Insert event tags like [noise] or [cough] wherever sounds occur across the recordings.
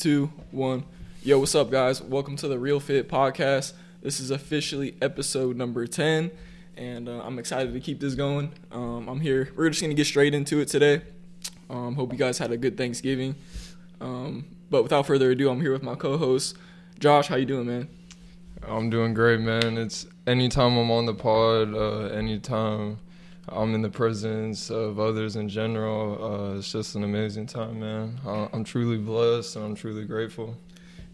two, one. Yo, what's up, guys? Welcome to the Real Fit Podcast. This is officially episode number 10, and uh, I'm excited to keep this going. Um, I'm here. We're just going to get straight into it today. Um, hope you guys had a good Thanksgiving. Um, but without further ado, I'm here with my co-host, Josh. How you doing, man? I'm doing great, man. It's anytime I'm on the pod, uh, anytime I'm in the presence of others in general, uh, it's just an amazing time, man. I'm truly blessed and I'm truly grateful.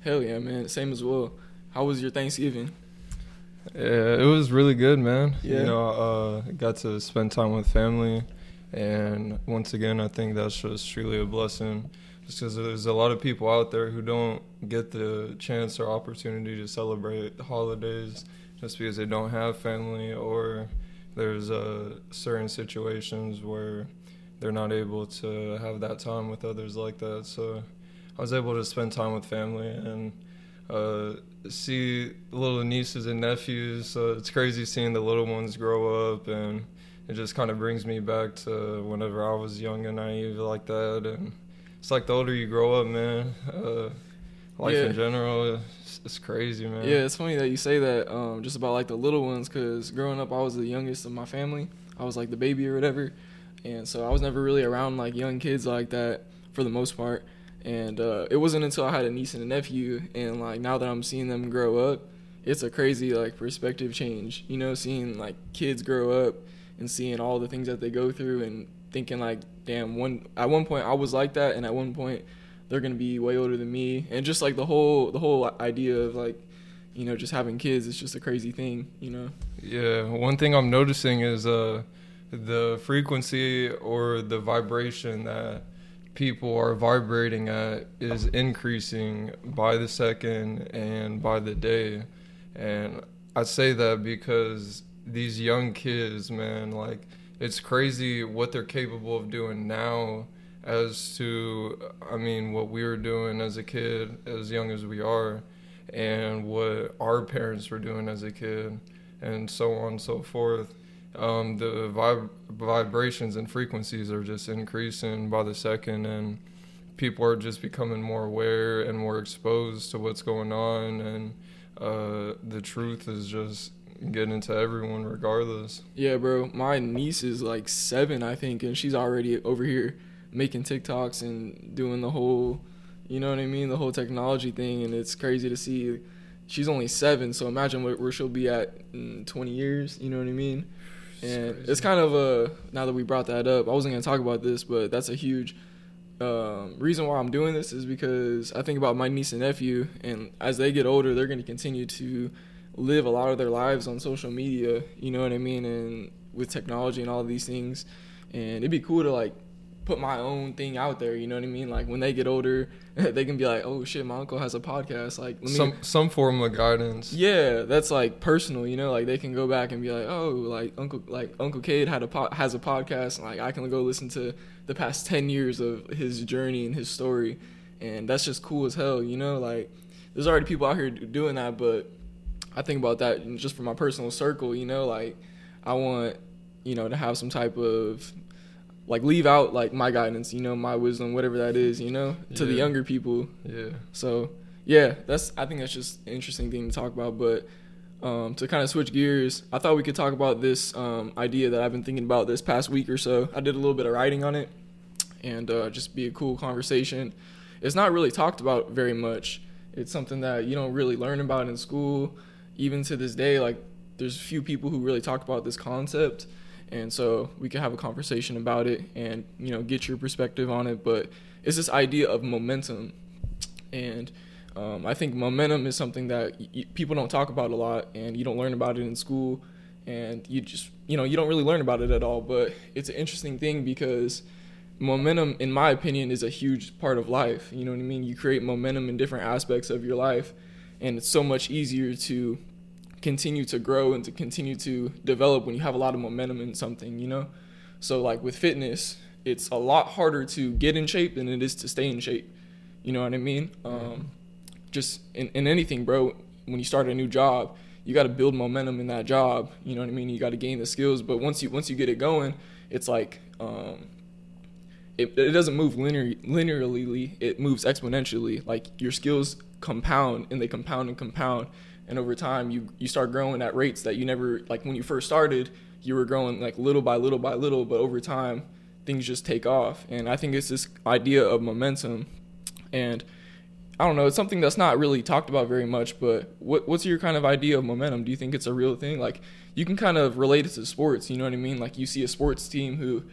Hell yeah, man. Same as well. How was your Thanksgiving? Yeah, it was really good, man. Yeah. You know, uh, got to spend time with family, and once again, I think that's just truly a blessing. Just because there's a lot of people out there who don't get the chance or opportunity to celebrate the holidays just because they don't have family or there's uh, certain situations where they're not able to have that time with others like that. So I was able to spend time with family and uh, see little nieces and nephews. It's crazy seeing the little ones grow up, and it just kind of brings me back to whenever I was young and naive like that. And it's like the older you grow up, man. Uh, life Yeah. in general, it's, crazy, man. Yeah, it's funny that you say that um, just about like the little ones because growing up, I was the youngest of my family. I was like the baby or whatever. And so I was never really around like young kids like that for the most part. And uh, it wasn't until I had a niece and a nephew, and like now that I'm seeing them grow up, it's a crazy like perspective change. You know, seeing like kids grow up and seeing all the things that they go through and thinking like, damn, one at one point I was like that, and at one point they're gonna be way older than me, and just like the whole the whole idea of like you know, just having kids is just a crazy thing, you know. Yeah, one thing I'm noticing is uh, the frequency or the vibration that people are vibrating at is increasing by the second and by the day. And I say that because these young kids, man, like it's crazy what they're capable of doing now as to I mean what we were doing as a kid as young as we are and what our parents were doing as a kid and so on and so forth um, the vib- vibrations and frequencies are just increasing by the second and people are just becoming more aware and more exposed to what's going on and uh, the truth is just getting to everyone regardless Yeah, bro. My niece is like seven, I think, and she's already over here making TikToks and doing the whole, you know what I mean, the whole technology thing, and it's crazy to see. She's only seven, so imagine where, where she'll be at in 20 years. You know what I mean? And it's kind of a now that we brought that up, I wasn't gonna talk about this, but that's a huge um, reason why I'm doing this is because I think about my niece and nephew, and as they get older, they're going to continue to live a lot of their lives on social media. You know what I mean? And with technology and all of these things, and it'd be cool to like put my own thing out there. You know what I mean? Like when they get older, [laughs] they can be like, "Oh shit, my uncle has a podcast." Like, let me, some some form of guidance yeah, that's like personal, you know. Like they can go back and be like, oh, like Uncle, like Uncle Cade had a po- has a podcast. And, like I can go listen to the past ten years of his journey and his story, and that's just cool as hell, you know. Like there's already people out here doing that, but I think about that just for my personal circle, you know. Like I want, you know, to have some type of like leave out like my guidance, you know, my wisdom, whatever that is, you know, to the younger people. yeah So yeah, that's I think that's just an interesting thing to talk about. But um, to kind of switch gears, I thought we could talk about this um, idea that I've been thinking about this past week or so. I did a little bit of writing on it, and uh, just be a cool conversation. It's not really talked about very much. It's something that you don't really learn about in school. Even to this day, like there's few people who really talk about this concept, and so we could have a conversation about it and you know get your perspective on it. But it's this idea of momentum, and um, I think momentum is something that y- people don't talk about a lot, and you don't learn about it in school, and you just you know you don't really learn about it at all. But it's an interesting thing because momentum, in my opinion, is a huge part of life. You know what I mean? You create momentum in different aspects of your life, and it's so much easier to continue to grow and to continue to develop when you have a lot of momentum in something. You know, so like with fitness, it's a lot harder to get in shape than it is to stay in shape. You know what I mean? Um, just in, in anything, bro. When you start a new job, you got to build momentum in that job. You know what I mean? You got to gain the skills. But once you once you get it going, it's like um, it, it doesn't move linear, linearly. It moves exponentially. Like your skills compound and they compound and compound, and over time you you start growing at rates that you never like when you first started. You were growing like little by little by little, but over time things just take off. And I think it's this idea of momentum. And I don't know, it's something that's not really talked about very much, but what, what's your kind of idea of momentum? Do you think it's a real thing? Like, you can kind of relate it to sports, you know what I mean? Like, you see a sports team who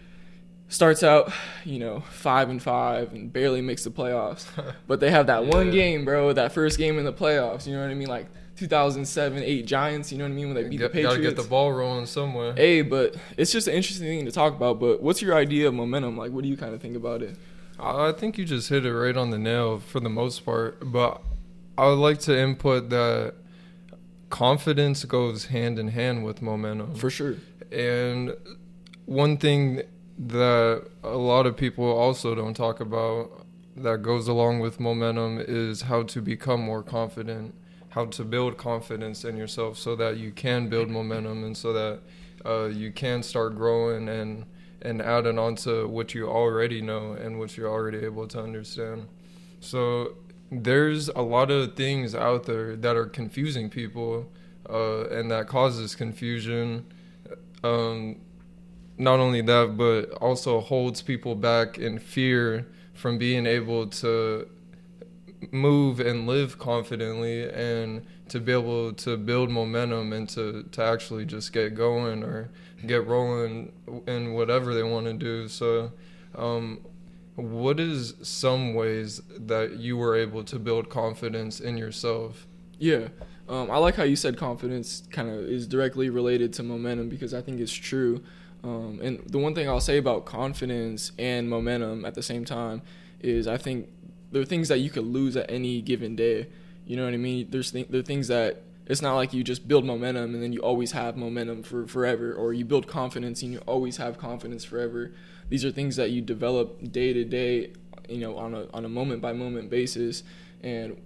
starts out, you know, five and five and barely makes the playoffs, [laughs] but they have that yeah. one game, bro, that first game in the playoffs, you know what I mean? Like, 2007 8 Giants, you know what I mean, when they beat get, the Patriots. Gotta get the ball rolling somewhere. Hey, but it's just an interesting thing to talk about. But what's your idea of momentum? Like, what do you kind of think about it? I think you just hit it right on the nail for the most part. But I would like to input that confidence goes hand in hand with momentum. For sure. And one thing that a lot of people also don't talk about that goes along with momentum is how to become more confident how to build confidence in yourself so that you can build momentum and so that uh, you can start growing and and adding on to what you already know and what you're already able to understand. So there's a lot of things out there that are confusing people uh, and that causes confusion. Um, not only that, but also holds people back in fear from being able to move and live confidently and to be able to build momentum and to, to actually just get going or get rolling in whatever they want to do. So, um, what is some ways that you were able to build confidence in yourself? Yeah. Um, I like how you said confidence kind of is directly related to momentum because I think it's true. Um, and the one thing I'll say about confidence and momentum at the same time is I think there are things that you could lose at any given day. You know what I mean? There's th- there are things that it's not like you just build momentum and then you always have momentum for forever, or you build confidence and you always have confidence forever. These are things that you develop day to day, you know, on a on a moment by moment basis, and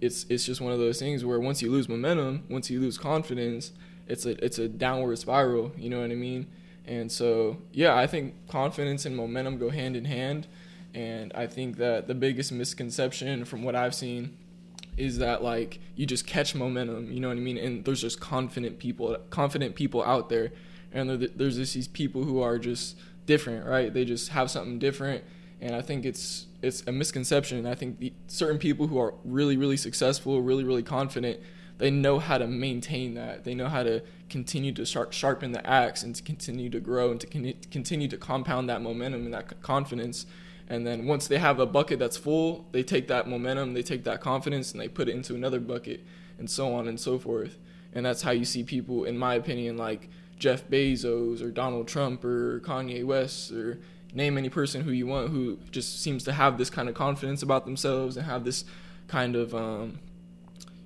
it's it's just one of those things where once you lose momentum, once you lose confidence, it's a it's a downward spiral. You know what I mean? And so yeah, I think confidence and momentum go hand in hand. And I think that the biggest misconception from what I've seen is that like you just catch momentum, you know what I mean? And there's just confident people, confident people out there, and there's just these people who are just different, right? They just have something different, and I think it's it's a misconception. I think the, certain people who are really really successful, really really confident, they know how to maintain that. They know how to continue to sharp, sharpen the axe and to continue to grow and to con- continue to compound that momentum and that confidence and then once they have a bucket that's full, they take that momentum, they take that confidence, and they put it into another bucket, and so on and so forth. And that's how you see people, in my opinion, like Jeff Bezos or Donald Trump or Kanye West or name any person who you want who just seems to have this kind of confidence about themselves and have this kind of, um,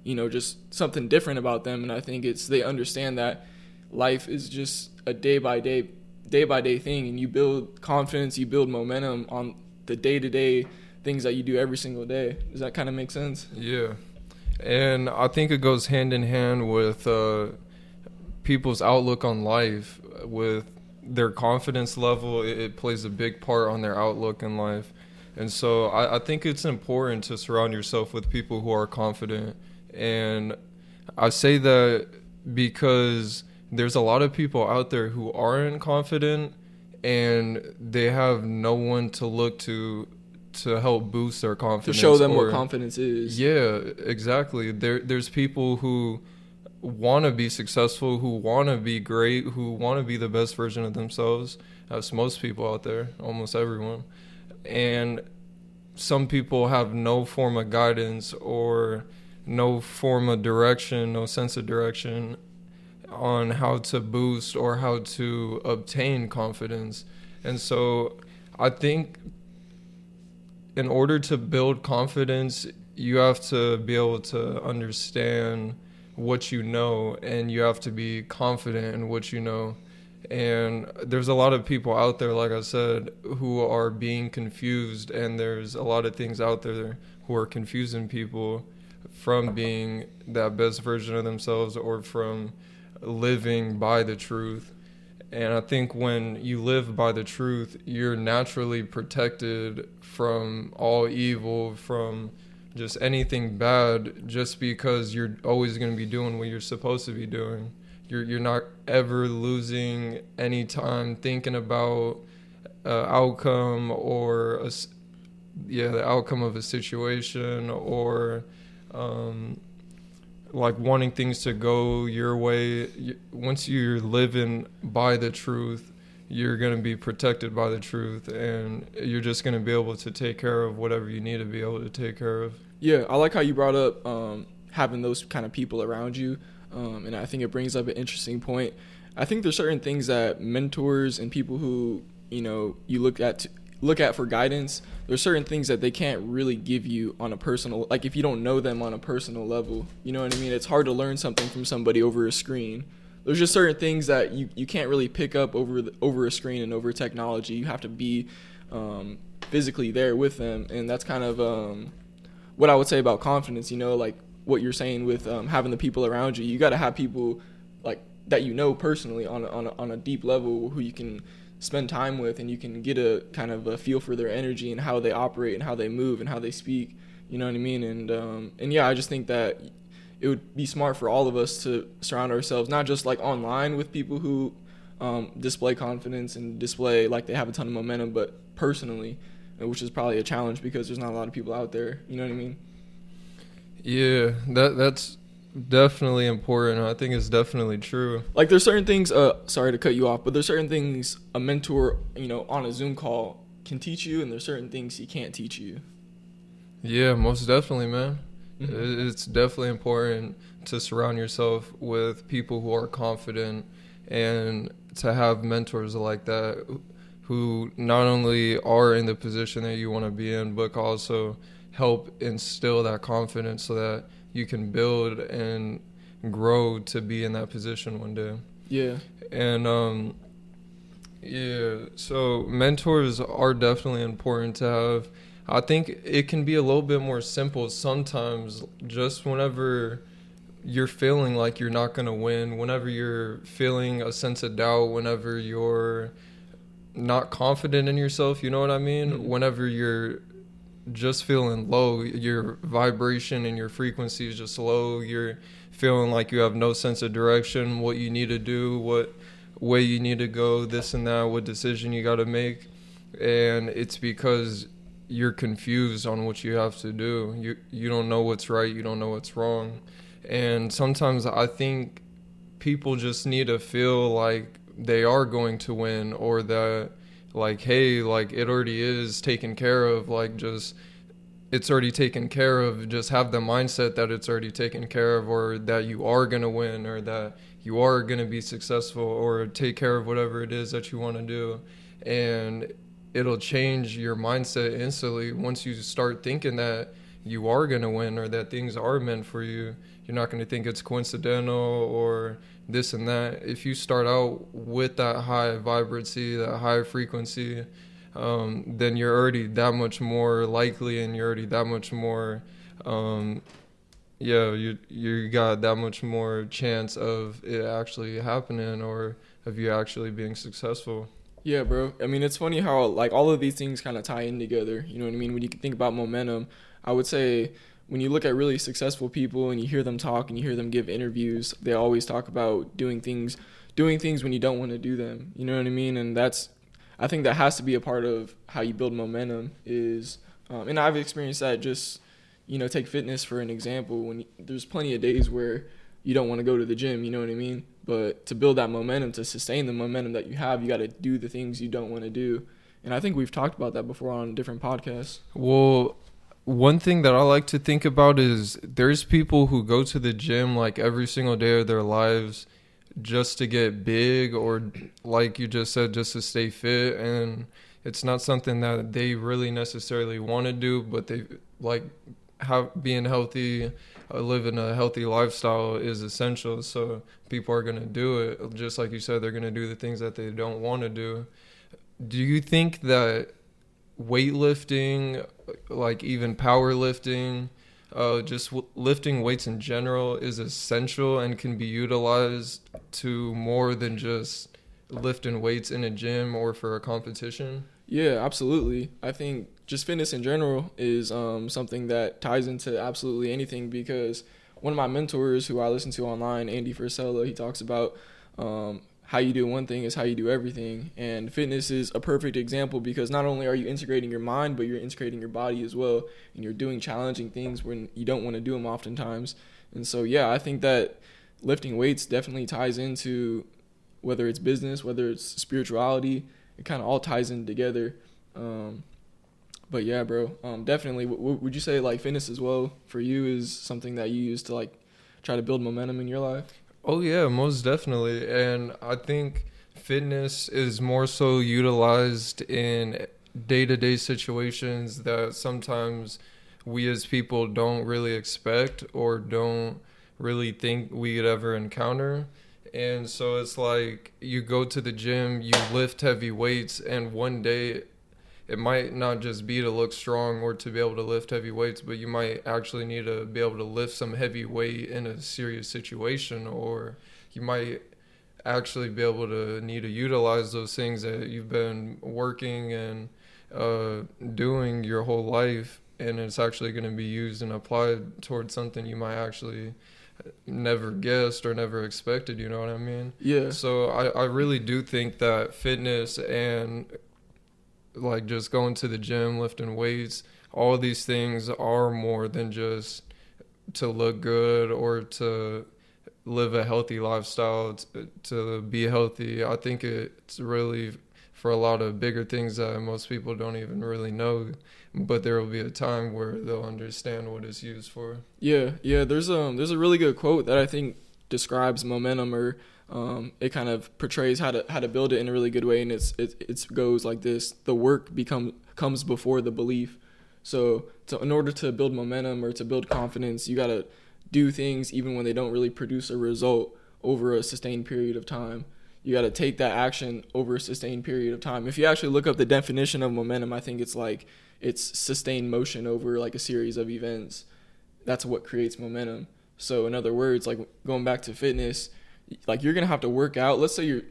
you know, just something different about them. And I think it's they understand that life is just a day by day day by day thing and you build confidence you build momentum on the day to day things that you do every single day. Does that kind of make sense? Yeah. And I think it goes hand in hand with uh, people's outlook on life, with their confidence level. It, it, plays a big part on their outlook in life. And so I, I think it's important to surround yourself with people who are confident. And I say that because there's a lot of people out there who aren't confident and they have no one to look to to help boost their confidence to show them or, what confidence is. Yeah, exactly. There there's people who want to be successful, who want to be great, who want to be the best version of themselves. That's most people out there, almost everyone. And some people have no form of guidance or no form of direction, no sense of direction on how to boost or how to obtain confidence. And so I think in order to build confidence, you have to be able to understand what you know and you have to be confident in what you know. And there's a lot of people out there, like I said, who are being confused, and there's a lot of things out there who are confusing people from being that best version of themselves or from living by the truth. And I think when you live by the truth, you're naturally protected from all evil, from just anything bad, just because you're always going to be doing what you're supposed to be doing. You're you're not ever losing any time thinking about uh, outcome or a, yeah the outcome of a situation or um, like wanting things to go your way once you're living by the truth you're going to be protected by the truth and you're just going to be able to take care of whatever you need to be able to take care of. Yeah i like how you brought up um, having those kind of people around you um, and i think it brings up an interesting point. I think there's certain things that mentors and people who you know you look at look at for guidance there's certain things that they can't really give you on a personal like if you don't know them on a personal level you know what i mean? It's hard to learn something from somebody over a screen. There's just certain things that you, you can't really pick up over the, over a screen and over technology. You have to be um, physically there with them and that's kind of um, what i would say about confidence you know like what you're saying with um, having the people around you. You got to have people like that you know personally on a, on a, on a deep level who you can spend time with and you can get a kind of a feel for their energy and how they operate and how they move and how they speak you know what i mean? And um, and yeah i just think that it would be smart for all of us to surround ourselves not just like online with people who um, display confidence and display like they have a ton of momentum but personally uh, which is probably a challenge because there's not a lot of people out there you know what i mean? Yeah that that's definitely important. I think it's definitely true. Like there's certain things. Uh, sorry to cut you off, but there's certain things a mentor, you know, on a Zoom call can teach you, and there's certain things he can't teach you. Yeah, most definitely, man. Mm-hmm. It's definitely important to surround yourself with people who are confident and to have mentors like that who not only are in the position that you want to be in, but also help instill that confidence so that you can build and grow to be in that position one day. Yeah. And um yeah, so mentors are definitely important to have. I think it can be a little bit more simple sometimes just whenever you're feeling like you're not going to win, whenever you're feeling a sense of doubt, whenever you're not confident in yourself, you know what I mean? Mm-hmm. Whenever you're just feeling low, your vibration and your frequency is just low. You're feeling like you have no sense of direction, what you need to do, what way you need to go, this and that, what decision you got to make. And it's because you're confused on what you have to do. You you don't know what's right, you don't know what's wrong. And sometimes I think people just need to feel like they are going to win or that like hey like it already is taken care of like just it's already taken care of just have the mindset that it's already taken care of or that you are going to win or that you are going to be successful or take care of whatever it is that you want to do. And it'll change your mindset instantly. Once you start thinking that you are going to win or that things are meant for you you're not going to think it's coincidental or this and that. If you start out with that high vibrancy, that high frequency, um, then you're already that much more likely, and you're already that much more, um, yeah, you you got that much more chance of it actually happening or of you actually being successful. Yeah, bro. I mean, it's funny how like all of these things kind of tie in together. You know what I mean? When you think about momentum, I would say when you look at really successful people and you hear them talk and you hear them give interviews, they always talk about doing things doing things when you don't want to do them. You know what I mean? And that's I think that has to be a part of how you build momentum is um, and I've experienced that just you know, take fitness for an example when you, there's plenty of days where you don't want to go to the gym, you know what I mean? But to build that momentum, to sustain the momentum that you have, you got to do the things you don't want to do. And I think we've talked about that before on different podcasts. Well, one thing that I like to think about is there's people who go to the gym like every single day of their lives just to get big or like you just said just to stay fit. And it's not something that they really necessarily want to do but they like being healthy uh, living a healthy lifestyle is essential. So people are going to do it. Just like you said they're going to do the things that they don't want to do. Do you think that weightlifting, like even powerlifting, uh, just w- lifting weights in general is essential and can be utilized to more than just lifting weights in a gym or for a competition? Yeah, absolutely. I think just fitness in general is um, something that ties into absolutely anything because one of my mentors who I listen to online, Andy Frisella, he talks about um, how you do one thing is how you do everything. And fitness is a perfect example because not only are you integrating your mind, but you're integrating your body as well. And you're doing challenging things when you don't want to do them oftentimes. And so, yeah, I think that lifting weights definitely ties into whether it's business, whether it's spirituality, it kind of all ties in together. Um, but yeah, bro, um, definitely. W- w- would you say like fitness as well for you is something that you use to like try to build momentum in your life? Oh yeah, most definitely. And I think fitness is more so utilized in day-to-day situations that sometimes we as people don't really expect or don't really think we could ever encounter. And so it's like you go to the gym, you lift heavy weights, and one day it might not just be to look strong or to be able to lift heavy weights, but you might actually need to be able to lift some heavy weight in a serious situation, or you might actually be able to need to utilize those things that you've been working and uh, doing your whole life, and it's actually going to be used and applied towards something you might actually never guessed or never expected you know what i mean Yeah. so i, I really do think that fitness and like just going to the gym lifting weights all these things are more than just to look good or to live a healthy lifestyle to, to be healthy i think it's really for a lot of bigger things that most people don't even really know but there will be a time where they'll understand what it's used for Yeah, yeah. There's um there's a really good quote that I think describes momentum or um it kind of portrays how to how to build it in a really good way and it's it it goes like this: the work become comes before the belief. So to, in order to build momentum or to build confidence, you gotta do things even when they don't really produce a result over a sustained period of time. You got to take that action over a sustained period of time. If you actually look up the definition of momentum, I think it's like it's sustained motion over like a series of events that's what creates momentum. So in other words, like going back to fitness, like you're gonna have to work out. Let's say you're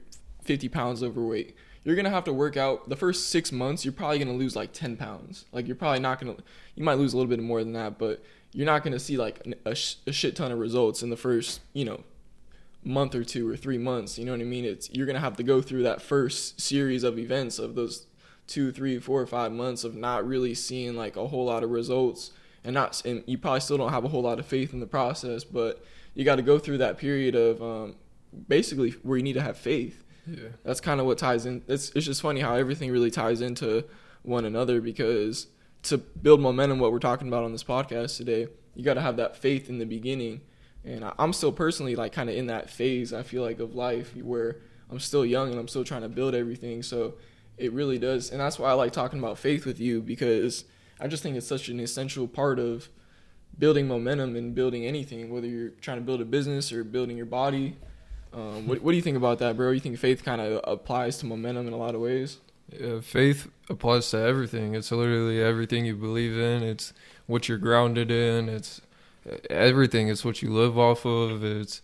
50 pounds overweight. You're gonna have to work out the first six months. You're probably gonna lose like 10 pounds. Like you're probably not gonna. You might lose a little bit more than that, but you're not gonna see like a, sh- a shit ton of results in the first, you know, month or two or three months. You know what I mean? It's you're gonna have to go through that first series of events of those two, three, four, or five months of not really seeing like a whole lot of results and not and you probably still don't have a whole lot of faith in the process but you got to go through that period of um, basically where you need to have faith. Yeah. That's kind of what ties in it's, it's just funny how everything really ties into one another because to build momentum what we're talking about on this podcast today you got to have that faith in the beginning. And I, i'm still personally like kind of in that phase i feel like of life where i'm still young and i'm still trying to build everything. So it really does and that's why i like talking about faith with you because I just think it's such an essential part of building momentum and building anything, whether you're trying to build a business or building your body. Um, what, what do you think about that, bro? You think faith kind of applies to momentum in a lot of ways? Yeah, faith applies to everything. It's literally everything you believe in. It's what you're grounded in. It's everything. It's what you live off of. It's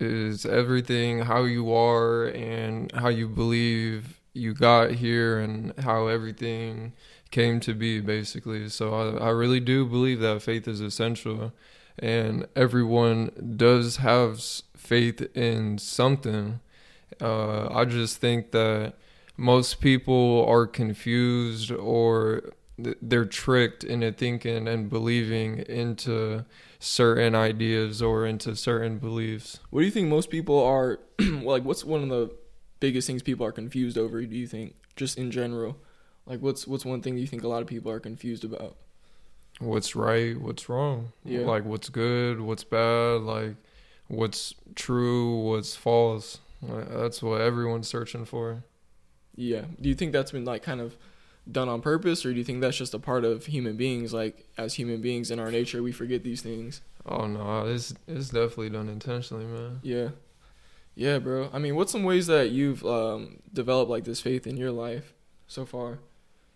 it's everything how you are and how you believe you got here and how everything came to be basically so I, I really do believe that faith is essential and everyone does have faith in something uh, i just think that most people are confused or they're tricked into thinking and believing into certain ideas or into certain beliefs what do you think most people are [clears throat] like what's one of the biggest things people are confused over do you think just in general like, what's what's one thing you think a lot of people are confused about? What's right? What's wrong? Yeah. Like, what's good? What's bad? Like, what's true? What's false? That's what everyone's searching for. Yeah. Do you think that's been like kind of done on purpose, or do you think that's just a part of human beings? Like, as human beings in our nature, we forget these things. Oh no, it's it's definitely done intentionally, man. Yeah. Yeah, bro. I mean, what's some ways that you've um, developed like this faith in your life so far?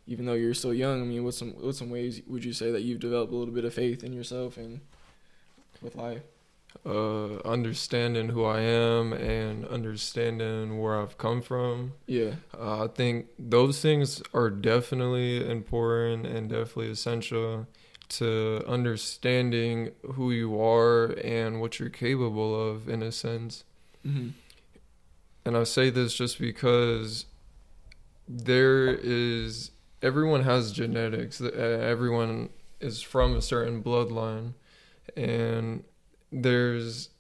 Even though you're still young, I mean, what's some what's some ways would you say that you've developed a little bit of faith in yourself and with life? uh, understanding who I am and understanding where I've come from. Yeah. Uh, I think those things are definitely important and definitely essential to understanding who you are and what you're capable of, in a sense. Mm-hmm. And I say this just because there is everyone has genetics. Uh, Everyone is from a certain bloodline, and there's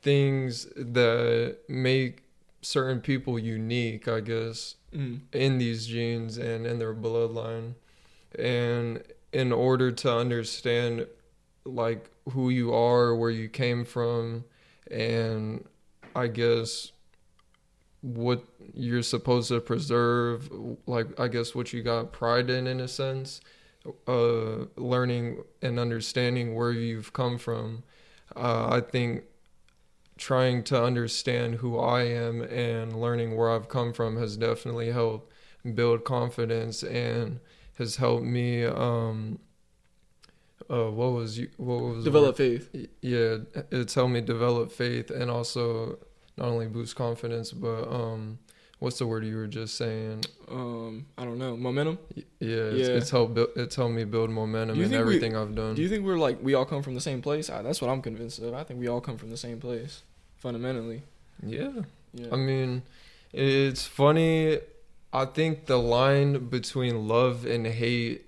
things that make certain people unique, I guess, Mm. in these genes and in their bloodline. And in order to understand like who you are, where you came from, and I guess what you're supposed to preserve, like I guess what you got pride in in a sense, uh learning and understanding where you've come from. Uh, I think trying to understand who I am and learning where I've come from has definitely helped build confidence and has helped me um uh what was you what was Develop faith. yeah it's helped me develop faith and also not only boost confidence but um what's the word you were just saying Um, I don't know. Momentum. Yeah it's, Yeah. it's helped build it's helped me build momentum in think we- everything I've done Do you think we're like we all come from the same place? I, that's what I'm convinced of. I think we all come from the same place, fundamentally. yeah Yeah. I mean, it's funny. I think the line between love and hate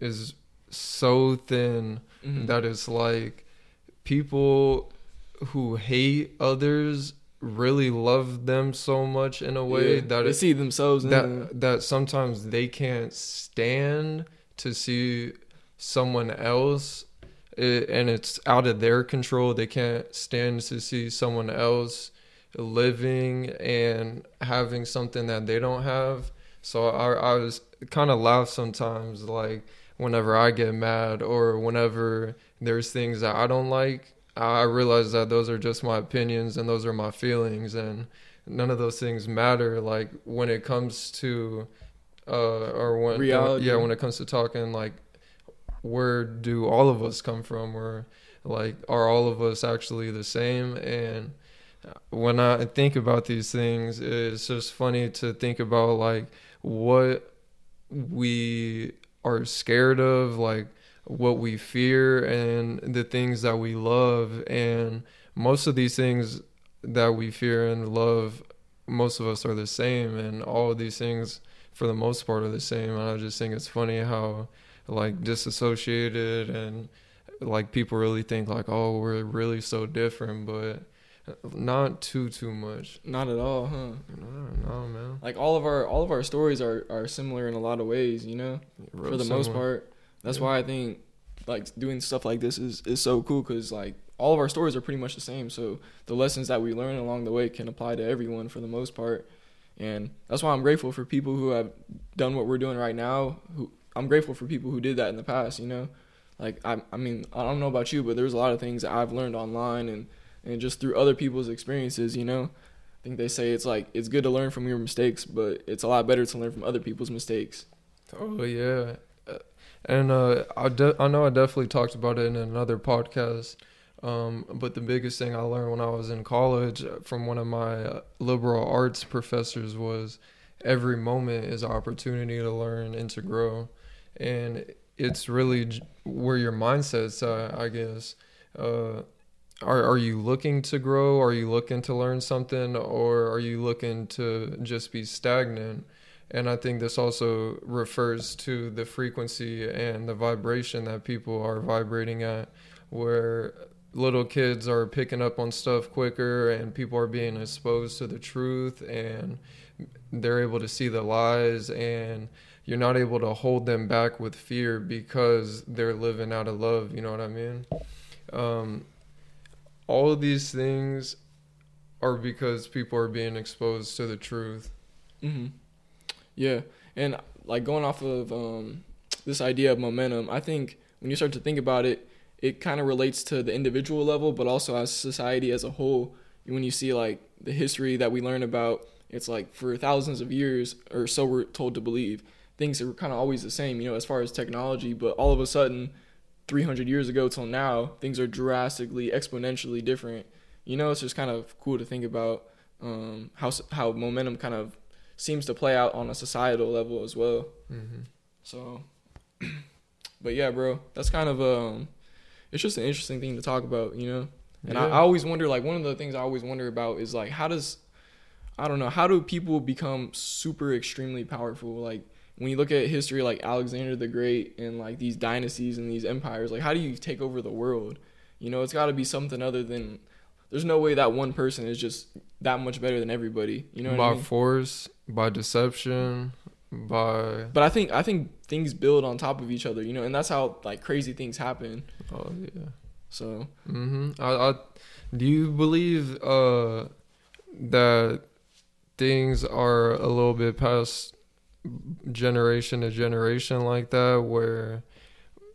is so thin Mhm. that it's like people who hate others really love them so much in a way Yeah. that they it, see themselves in them. that that sometimes they can't stand to see someone else it, and it's out of their control they can't stand to see someone else living and having something that they don't have so i, I was kind of laugh sometimes like whenever i get mad or whenever there's things that i don't like i realize that those are just my opinions and those are my feelings and none of those things matter like when it comes to uh or when Reality. yeah when it comes to talking like where do all of us come from or like are all of us actually the same and when i think about these things it's just funny to think about like what we are scared of like what we fear and the things that we love. And most of these things that we fear and love most of us are the same. And all of these things for the most part are the same. And i just think it's funny how like disassociated and like people really think like oh we're really so different. But not too too much. Not at all, huh? i don't man. Like all of our all of our stories are are similar in a lot of ways, you know. For the most part. That's Yeah. why I think like doing stuff like this is is so cool because like all of our stories are pretty much the same. So the lessons that we learn along the way can apply to everyone for the most part, and that's why I'm grateful for people who have done what we're doing right now. Who I'm grateful for people who did that in the past. You know, like I I mean I don't know about you, but there's a lot of things that I've learned online and and just through other people's experiences. You know. I think they say it's like it's good to learn from your mistakes, but it's a lot better to learn from other people's mistakes. Oh yeah, and uh, I de- I know I definitely talked about it in another podcast. Um, but the biggest thing I learned when I was in college from one of my uh, liberal arts professors was every moment is an opportunity to learn and to grow, and it's really where your mindset's at, I guess. Uh, are are you looking to grow? Are you looking to learn something, or are you looking to just be stagnant? And I think this also refers to the frequency and the vibration that people are vibrating at, where little kids are picking up on stuff quicker and people are being exposed to the truth and they're able to see the lies and you're not able to hold them back with fear because they're living out of love, you know what I mean? Um, all of these things are because people are being exposed to the truth. hmm Yeah, and like going off of um, this idea of momentum, I think when you start to think about it, it kind of relates to the individual level, but also as society as a whole. When you see like the history that we learn about, it's like for thousands of years, or so we're told to believe, things are kind of always the same, you know, as far as technology. But all of a sudden, 300 years ago till now, things are drastically, exponentially different. You know, it's just kind of cool to think about um, how how momentum kind of seems to play out on a societal level as well. Mm-hmm. So, [clears throat] but yeah, bro, that's kind of um, it's just an interesting thing to talk about, you know. And yeah. I, I always wonder, like, one of the things I always wonder about is like, how does, I don't know, how do people become super extremely powerful? Like, when you look at history, like Alexander the Great and like these dynasties and these empires, like, how do you take over the world? You know, it's got to be something other than. There's no way that one person is just that much better than everybody. You know, what by I mean? force, by deception, by But I think I think things build on top of each other. You know, and that's how like crazy things happen. oh yeah. So hmm I, I do you believe uh that things are a little bit past generation to generation like that where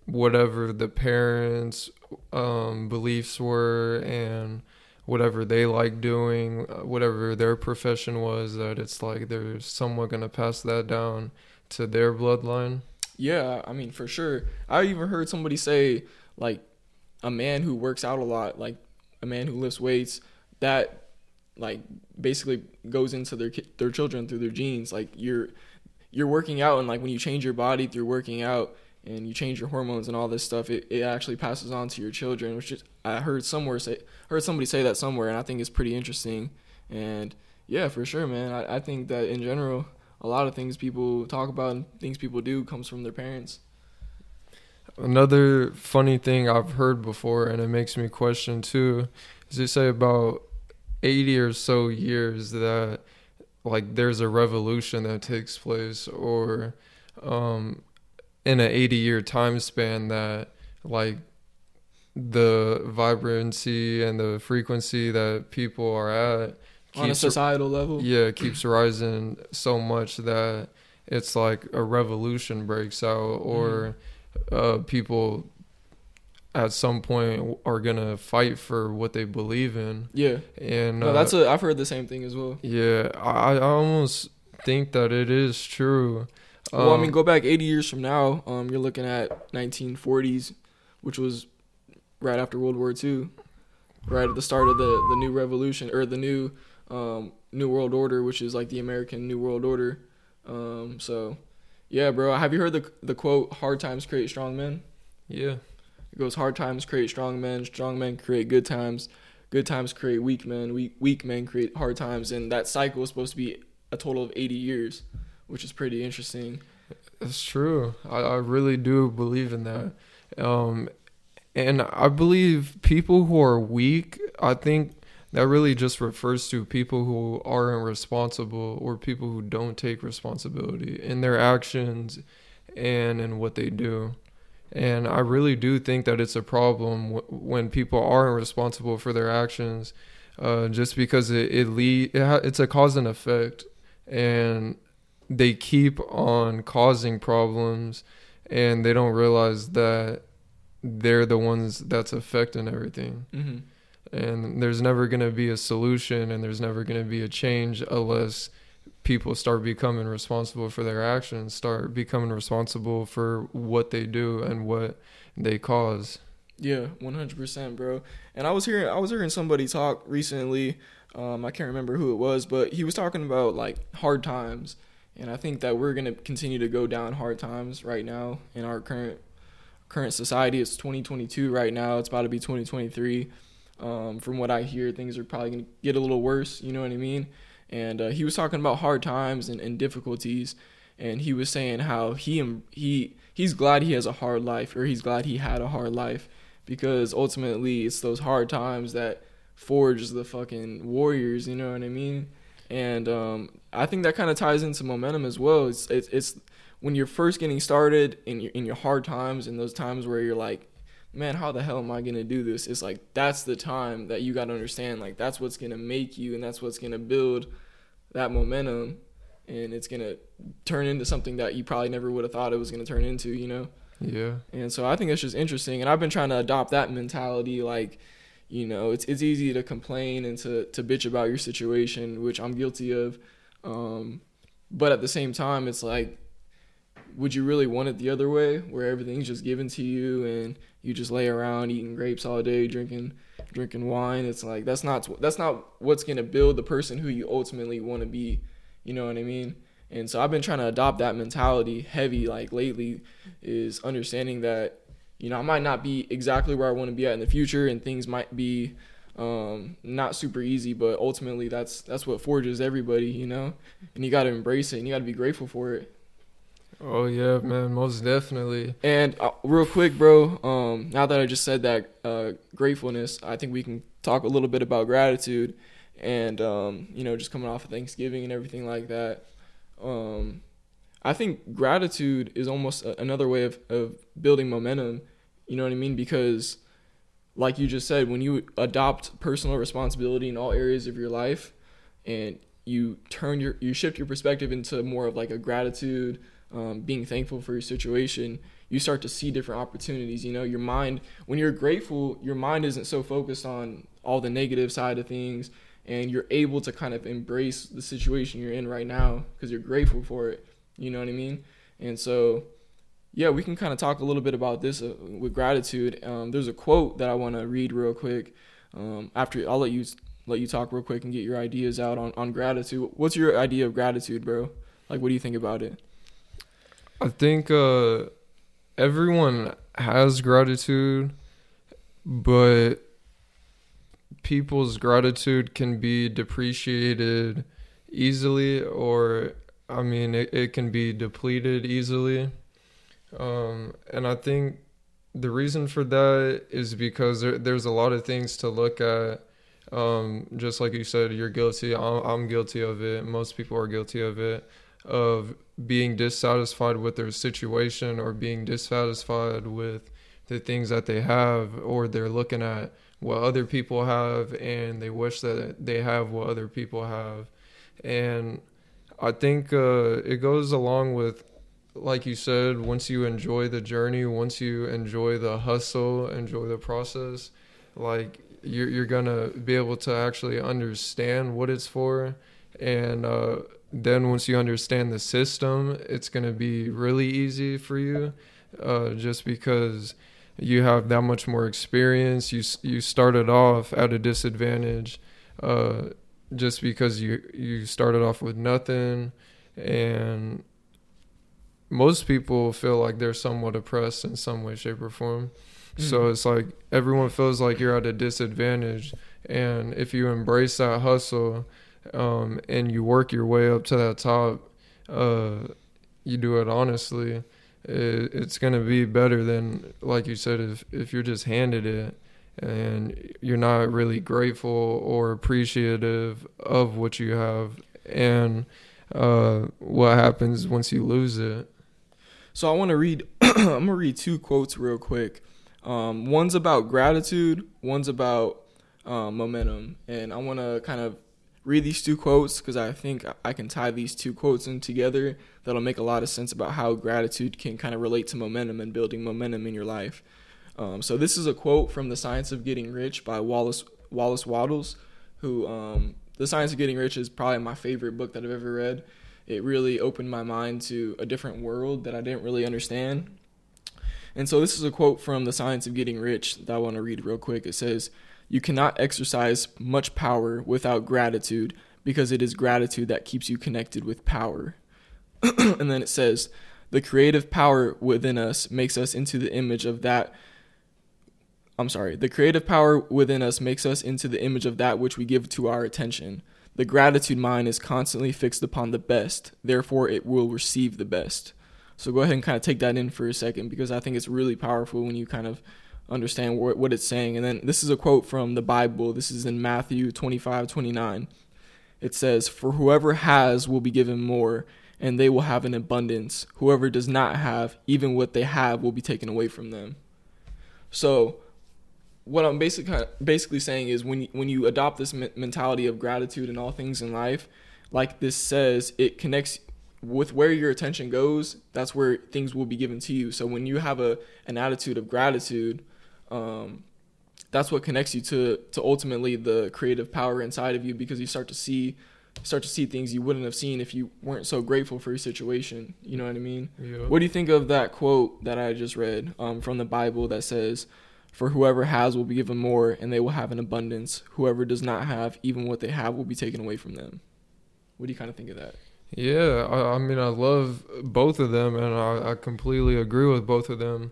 whatever the parents um beliefs were and whatever they like doing uh, whatever their profession was that it's like they're somewhat going to pass that down to their bloodline Yeah, I mean for sure. I even heard somebody say like a man who works out a lot, like a man who lifts weights, that like basically goes into their their children through their genes. Like you're you're working out and like when you change your body through working out and you change your hormones and all this stuff, it, it actually passes on to your children, which is I heard somewhere say heard somebody say that somewhere and I think it's pretty interesting. And yeah, for sure, man. I, I think that in general a lot of things people talk about and things people do comes from their parents. Another funny thing I've heard before, and it makes me question too, is they say about 80 or so years that like there's a revolution that takes place, or um, in an 80 year time span that like the vibrancy and the frequency that people are at on a societal level. yeah keeps rising so much that it's like a revolution breaks out or uh, people at some point are gonna fight for what they believe in Yeah. and No, uh, that's a. I've heard the same thing as well. yeah I, I almost think that it is true well, I Um, mean, go back 80 years from now. Um, you're looking at 1940s, which was right after World War II, right at the start of the the new revolution or the new um, new world order, which is like the American New World Order. Um, so, yeah, bro. Have you heard the the quote? Hard times create strong men. yeah It goes hard times create strong men, strong men create good times, good times create weak men, weak weak men create hard times, and that cycle is supposed to be a total of 80 years, which is pretty interesting. It's true. I, I really do believe in that. Um, and I believe people who are weak, I think that really just refers to people who aren't responsible or people who don't take responsibility in their actions and in what they do. And I really do think that it's a problem w- when people aren't responsible for their actions, uh, just because it it, lead, it ha- it's a cause and effect, and they keep on causing problems, and they don't realize that they're the ones that's affecting everything. hmm And there's never gonna be a solution, and there's never gonna be a change unless people start becoming responsible for their actions, start becoming responsible for what they do and what they cause. Yeah, 100%, bro. And I was hearing I was hearing somebody talk recently. Um, I can't remember who it was, but he was talking about like hard times, and I think that we're gonna continue to go down hard times right now in our current current society. It's 2022 right now. It's about to be 2023. Um, from what I hear, things are probably gonna get a little worse. You know what I mean? And uh, he was talking about hard times and, and difficulties, and he was saying how he he he's glad he has a hard life, or he's glad he had a hard life, because ultimately it's those hard times that forge the fucking warriors. You know what I mean? And um, I think that kind of ties into momentum as well. It's, it's it's when you're first getting started in your in your hard times and those times where you're like, man, how the hell am I gonna do this? It's like that's the time that you gotta understand. Like that's what's gonna make you, and that's what's gonna build that momentum, and it's gonna turn into something that you probably never would have thought it was gonna turn into. You know? Yeah. And so I think it's just interesting, and I've been trying to adopt that mentality. Like, you know, it's it's easy to complain and to to bitch about your situation, which I'm guilty of. Um, but at the same time, it's like would you really want it the other way, where everything's just given to you and you just lay around eating grapes all day, drinking drinking wine? It's like that's not that's not what's gonna build the person who you ultimately want to be. You know what I mean? And so I've been trying to adopt that mentality heavy like lately is understanding that you know I might not be exactly where I want to be at in the future and things might be um, not super easy, but ultimately that's that's what forges everybody, you know. And you got to embrace it and you got to be grateful for it. Oh yeah, man, most definitely. And uh, real quick, bro, um, now that I just said that uh, gratefulness, I think we can talk a little bit about gratitude, and um, you know, just coming off of Thanksgiving and everything like that. Um, I think gratitude is almost a, another way of, of building momentum. You know what I mean? Because, like you just said, when you adopt personal responsibility in all areas of your life, and you turn your you shift your perspective into more of like a gratitude, um, being thankful for your situation, you start to see different opportunities. You know, your mind when you're grateful, your mind isn't so focused on all the negative side of things and you're able to kind of embrace the situation you're in right now because you're grateful for it. You know what I mean? And so, yeah, we can kind of talk a little bit about this uh, with gratitude. Um, there's a quote that I want to read real quick. Um, after I'll let you let you talk real quick and get your ideas out on on gratitude. What's your idea of gratitude, bro? Like, what do you think about it? I think uh, everyone has gratitude, but people's gratitude can be depreciated easily or I mean it, it can be depleted easily. Um, and I think the reason for that is because there, there's a lot of things to look at. Um, just like you said, you're guilty. I'm, I'm guilty of it. Most people are guilty of it. Of being dissatisfied with their situation or being dissatisfied with the things that they have, or they're looking at what other people have and they wish that they have what other people have and i think uh, it goes along with like you said once you enjoy the journey once you enjoy the hustle enjoy the process like you're, you're gonna be able to actually understand what it's for and uh, then once you understand the system it's gonna be really easy for you uh, just because you have that much more experience. You you started off at a disadvantage, uh, just because you you started off with nothing, and most people feel like they're somewhat oppressed in some way, shape, or form. Mm-hmm. So it's like everyone feels like you're at a disadvantage, and if you embrace that hustle, um, and you work your way up to that top, uh, you do it honestly it, it's going to be better than like you said if if you're just handed it and you're not really grateful or appreciative of what you have and uh, what happens once you lose it. So I want to read. [clears throat] I'm gonna read two quotes real quick. Um, one's about gratitude. One's about um, momentum, and I want to kind of read these two quotes because I think I can tie these two quotes in together. That'll make a lot of sense about how gratitude can kind of relate to momentum and building momentum in your life. Um, so this is a quote from The Science of Getting Rich by Wallace Wallace Wattles, who um, The Science of Getting Rich is probably my favorite book that I've ever read. It really opened my mind to a different world that I didn't really understand. And so this is a quote from The Science of Getting Rich that I want to read real quick. It says, you cannot exercise much power without gratitude because it is gratitude that keeps you connected with power. [clears throat] and then it says, the creative power within us makes us into the image of that. I'm sorry, the creative power within us makes us into the image of that which we give to our attention. The gratitude mind is constantly fixed upon the best, therefore, it will receive the best. So go ahead and kind of take that in for a second because I think it's really powerful when you kind of understand what, what it's saying. And then this is a quote from the Bible. This is in Matthew 25 29. It says, For whoever has will be given more, and they will have an abundance. Whoever does not have, even what they have, will be taken away from them. So, what I'm basically basically saying is when you, when you adopt this mentality of gratitude in all things in life, like this says, it connects with where your attention goes. That's where things will be given to you. So when you have a an attitude of gratitude, um, that's what connects you to to ultimately the creative power inside of you because you start to see start to see things you wouldn't have seen if you weren't so grateful for your situation. You know what I mean? Yeah. What do you think of that quote that I just read um, from the Bible that says, For whoever has will be given more, and they will have an abundance. Whoever does not have, even what they have will be taken away from them. What do you kind of think of that? Yeah, I, I mean, I love both of them, and I, I completely agree with both of them.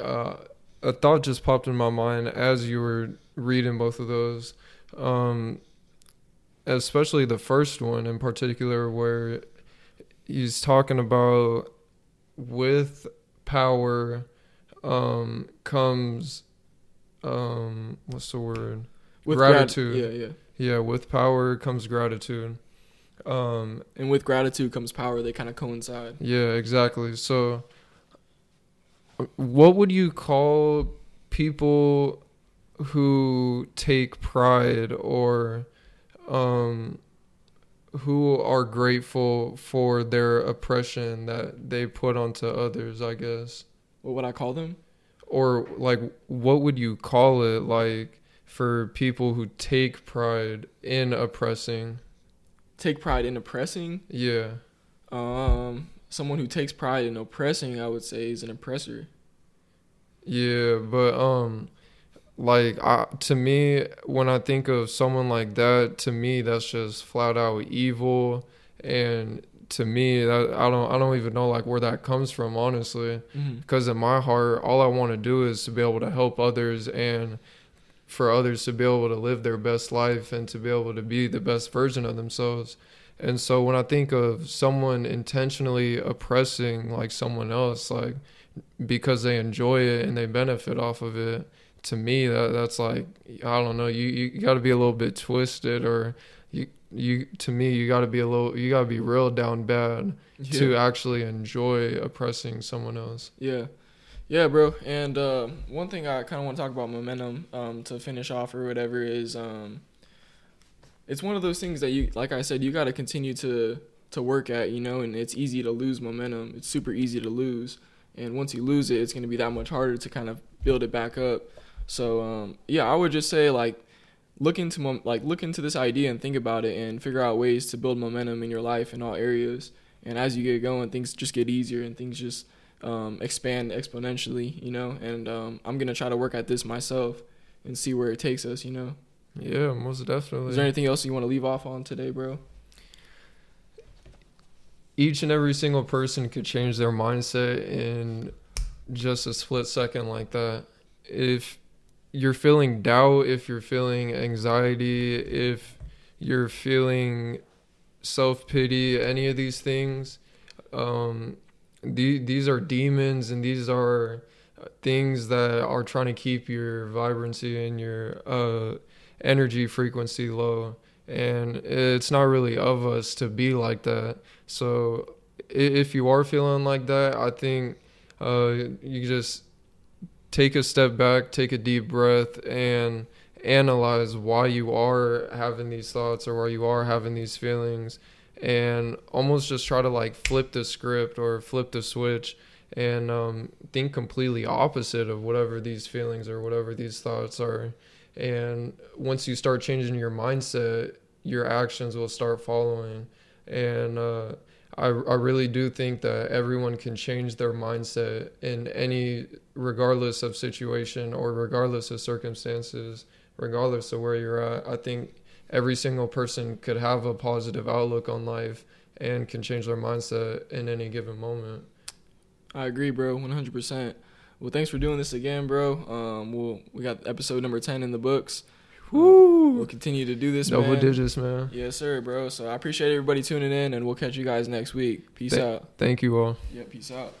Uh, a thought just popped in my mind as you were reading both of those, um, especially the first one in particular, where he's talking about with power um, comes um, what's the word? With grat- Gratitude. yeah, yeah. Yeah, with power comes gratitude. Um, And with gratitude comes power. They kind of coincide. Yeah, exactly. So, what would you call people who take pride or um, who are grateful for their oppression that they put onto others? I guess, What would I call them? or like, what would you call it? Like for people who take pride in oppressing? Take pride in oppressing. Yeah. Um, someone who takes pride in oppressing, I would say, is an oppressor. Yeah, but um like I, to me when I think of someone like that, to me that's just flat out evil and to me that I don't I don't even know like where that comes from honestly Mm-hmm. because in my heart all I want to do is to be able to help others and for others to be able to live their best life and to be able to be the best version of themselves. And so when I think of someone intentionally oppressing like someone else like because they enjoy it and they benefit off of it, to me that that's like I don't know, you you got to be a little bit twisted or you you to me you got to be a little you got to be real down bad Yeah. to actually enjoy oppressing someone else. Yeah. Yeah, bro. And uh, one thing I kind of want to talk about momentum um, to finish off or whatever is um, it's one of those things that you, like I said, you got to continue to to work at, you know, and it's easy to lose momentum. It's super easy to lose. And once you lose it, it's going to be that much harder to kind of build it back up. So, um, yeah, I would just say like look into mom- like look into this idea and think about it and figure out ways to build momentum in your life in all areas. And as you get going, things just get easier and things just um, expand exponentially, you know. And um, I'm gonna try to work at this myself and see where it takes us, you know. Yeah, most definitely. Is there anything else you want to leave off on today, bro? Each and every single person could change their mindset in just a split second like that. If you're feeling doubt, if you're feeling anxiety, if you're feeling self pity, any of these things, um, the, these are demons and these are things that are trying to keep your vibrancy and your uh, energy frequency low. And it's not really of us to be like that. So if you are feeling like that, I think uh, you just take a step back, take a deep breath, and analyze why you are having these thoughts or why you are having these feelings, and almost just try to like flip the script or flip the switch and um, think completely opposite of whatever these feelings or whatever these thoughts are. And once you start changing your mindset, your actions will start following. And uh, I, I really do think that everyone can change their mindset in any, regardless of situation or regardless of circumstances, regardless of where you're at. I think every single person could have a positive outlook on life and can change their mindset in any given moment. I agree, bro, 100%. Well, thanks for doing this again, bro. Um, we'll we got episode number 10 in the books. Woo! We'll continue to do this, Double man. digits, man. Yes, sir, bro. So I appreciate everybody tuning in, and we'll catch you guys next week. Peace Th- out. Thank you all. Yeah, peace out.